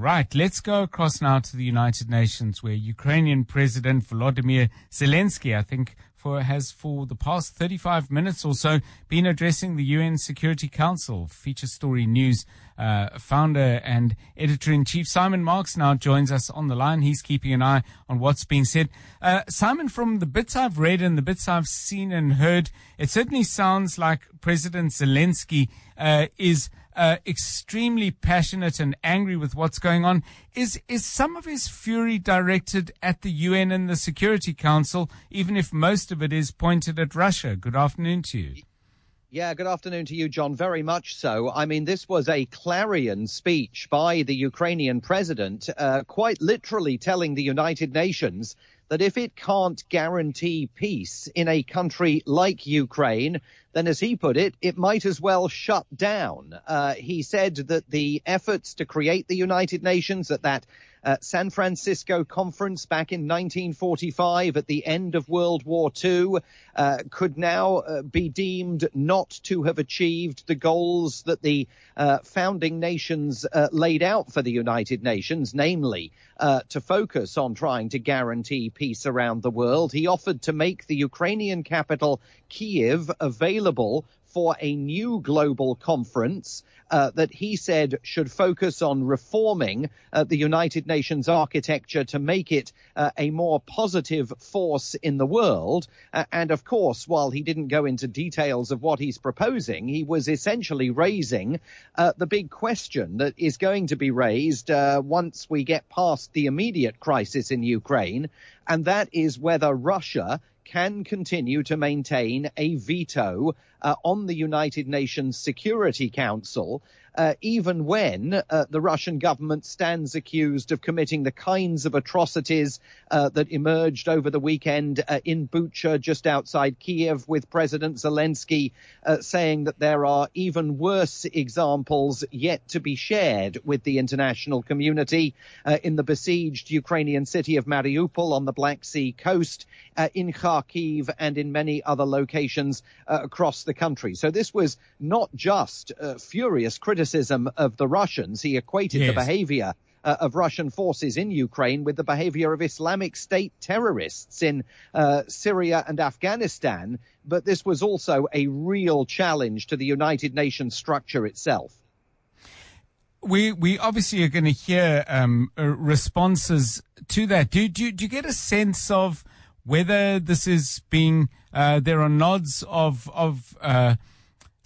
Right, let's go across now to the United Nations where Ukrainian President Volodymyr Zelensky, I think, for, has for the past 35 minutes or so been addressing the UN Security Council. Feature Story News uh, founder and editor in chief Simon Marks now joins us on the line. He's keeping an eye on what's being said. Uh, Simon, from the bits I've read and the bits I've seen and heard, it certainly sounds like President Zelensky uh, is uh, extremely passionate and angry with what's going on. Is is some of his fury directed at the UN and the Security Council, even if most of it is pointed at Russia? Good afternoon to you. Yeah, good afternoon to you, John. Very much so. I mean, this was a clarion speech by the Ukrainian president, uh, quite literally telling the United Nations that if it can't guarantee peace in a country like Ukraine, then as he put it, it might as well shut down. Uh, he said that the efforts to create the United Nations at that uh, San Francisco conference back in 1945 at the end of World War II uh, could now uh, be deemed not to have achieved the goals that the uh, founding nations uh, laid out for the United Nations, namely uh, to focus on trying to guarantee peace around the world. He offered to make the Ukrainian capital Kiev available for a new global conference uh, that he said should focus on reforming uh, the United Nations architecture to make it uh, a more positive force in the world. Uh, and of course, while he didn't go into details of what he's proposing, he was essentially raising uh, the big question that is going to be raised uh, once we get past the immediate crisis in Ukraine, and that is whether Russia can continue to maintain a veto uh, on the United Nations Security Council uh, even when uh, the Russian government stands accused of committing the kinds of atrocities uh, that emerged over the weekend uh, in Bucha, just outside Kiev, with President Zelensky uh, saying that there are even worse examples yet to be shared with the international community uh, in the besieged Ukrainian city of Mariupol on the Black Sea coast, in Kharkiv, and in many other locations across the country. So this was not just furious criticism criticism of the Russians. He equated yes. the behavior uh, of Russian forces in Ukraine with the behavior of Islamic State terrorists in uh, Syria and Afghanistan. But this was also a real challenge to the United Nations structure itself. We we obviously are going to hear um, uh, responses to that. Do, do do you get a sense of whether this is being uh, there are nods of of uh,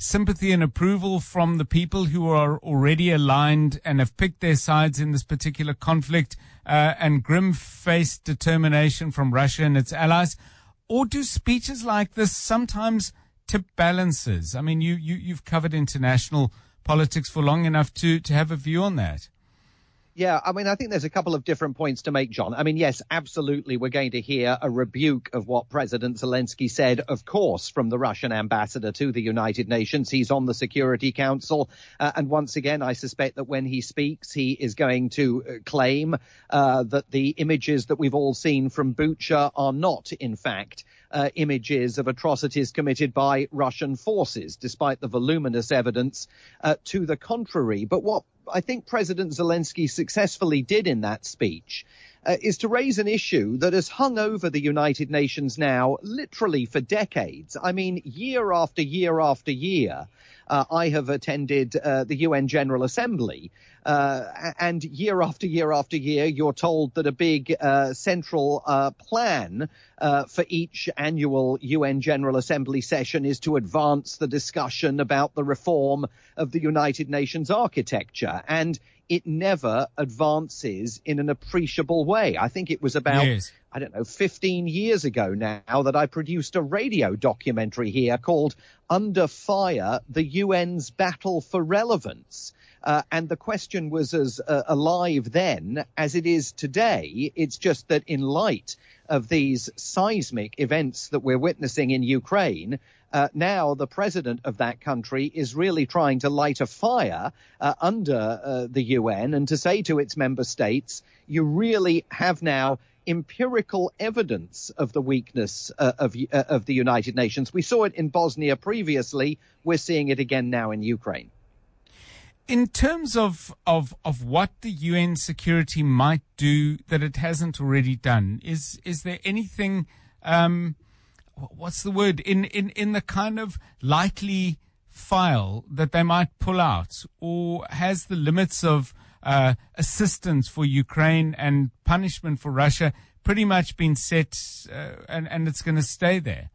sympathy and approval from the people who are already aligned and have picked their sides in this particular conflict, uh, and grim-faced determination from Russia and its allies? Or do speeches like this sometimes tip balances? I mean, you, you, you've covered international politics for long enough to, to have a view on that. Yeah, I mean, I think there's a couple of different points to make, John. I mean, yes, absolutely, we're going to hear a rebuke of what President Zelensky said, of course, from the Russian ambassador to the United Nations. He's on the Security Council. Uh, and once again, I suspect that when he speaks, he is going to uh, claim uh, that the images that we've all seen from Bucha are not, in fact, uh, images of atrocities committed by Russian forces, despite the voluminous evidence uh, to the contrary. But what I think President Zelensky successfully did in that speech uh, is to raise an issue that has hung over the United Nations now literally for decades. I mean, year after year after year, uh, I have attended uh, the UN General Assembly, uh, and year after year after year, you're told that a big uh, central uh, plan uh, for each annual UN General Assembly session is to advance the discussion about the reform of the United Nations architecture. And it never advances in an appreciable way. I think it was about, yes. I don't know, 15 years ago now that I produced a radio documentary here called Under Fire, the UN's Battle for Relevance. Uh, and the question was as uh, alive then as it is today. It's just that in light of these seismic events that we're witnessing in Ukraine, uh, now the president of that country is really trying to light a fire uh, under uh, the UN and to say to its member states, you really have now empirical evidence of the weakness uh, of, uh, of the United Nations. We saw it in Bosnia previously. We're seeing it again now in Ukraine. In terms of, of, of what the UN security might do that it hasn't already done, is, is there anything, um, what's the word, in, in, in the kind of likely file that they might pull out? Or has the limits of uh, assistance for Ukraine and punishment for Russia pretty much been set uh, and, and it's going to stay there?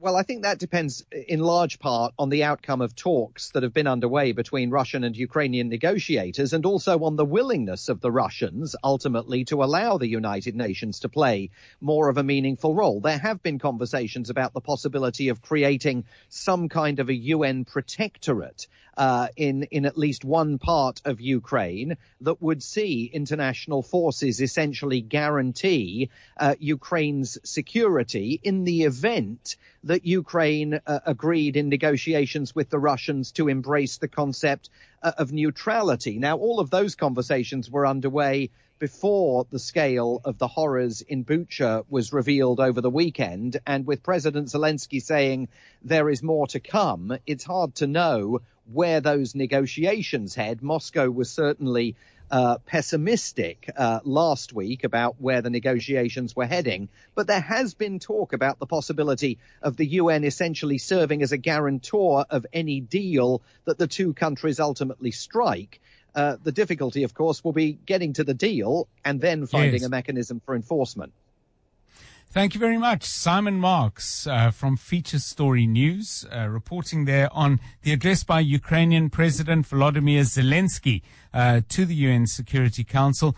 Well, I think that depends in large part on the outcome of talks that have been underway between Russian and Ukrainian negotiators and also on the willingness of the Russians ultimately to allow the United Nations to play more of a meaningful role. There have been conversations about the possibility of creating some kind of a UN protectorate uh, in in at least one part of Ukraine that would see international forces essentially guarantee uh, Ukraine's security in the event that Ukraine uh, agreed in negotiations with the Russians to embrace the concept uh, of neutrality. Now, all of those conversations were underway before the scale of the horrors in Bucha was revealed over the weekend. And with President Zelensky saying there is more to come, it's hard to know where those negotiations head. Moscow was certainly uh, pessimistic uh, last week about where the negotiations were heading, but there has been talk about the possibility of the UN essentially serving as a guarantor of any deal that the two countries ultimately strike. Uh, the difficulty, of course, will be getting to the deal and then finding yes. a mechanism for enforcement. Thank you very much. Simon Marks uh, from Feature Story News, uh, reporting there on the address by Ukrainian President Volodymyr Zelensky uh, to the UN Security Council.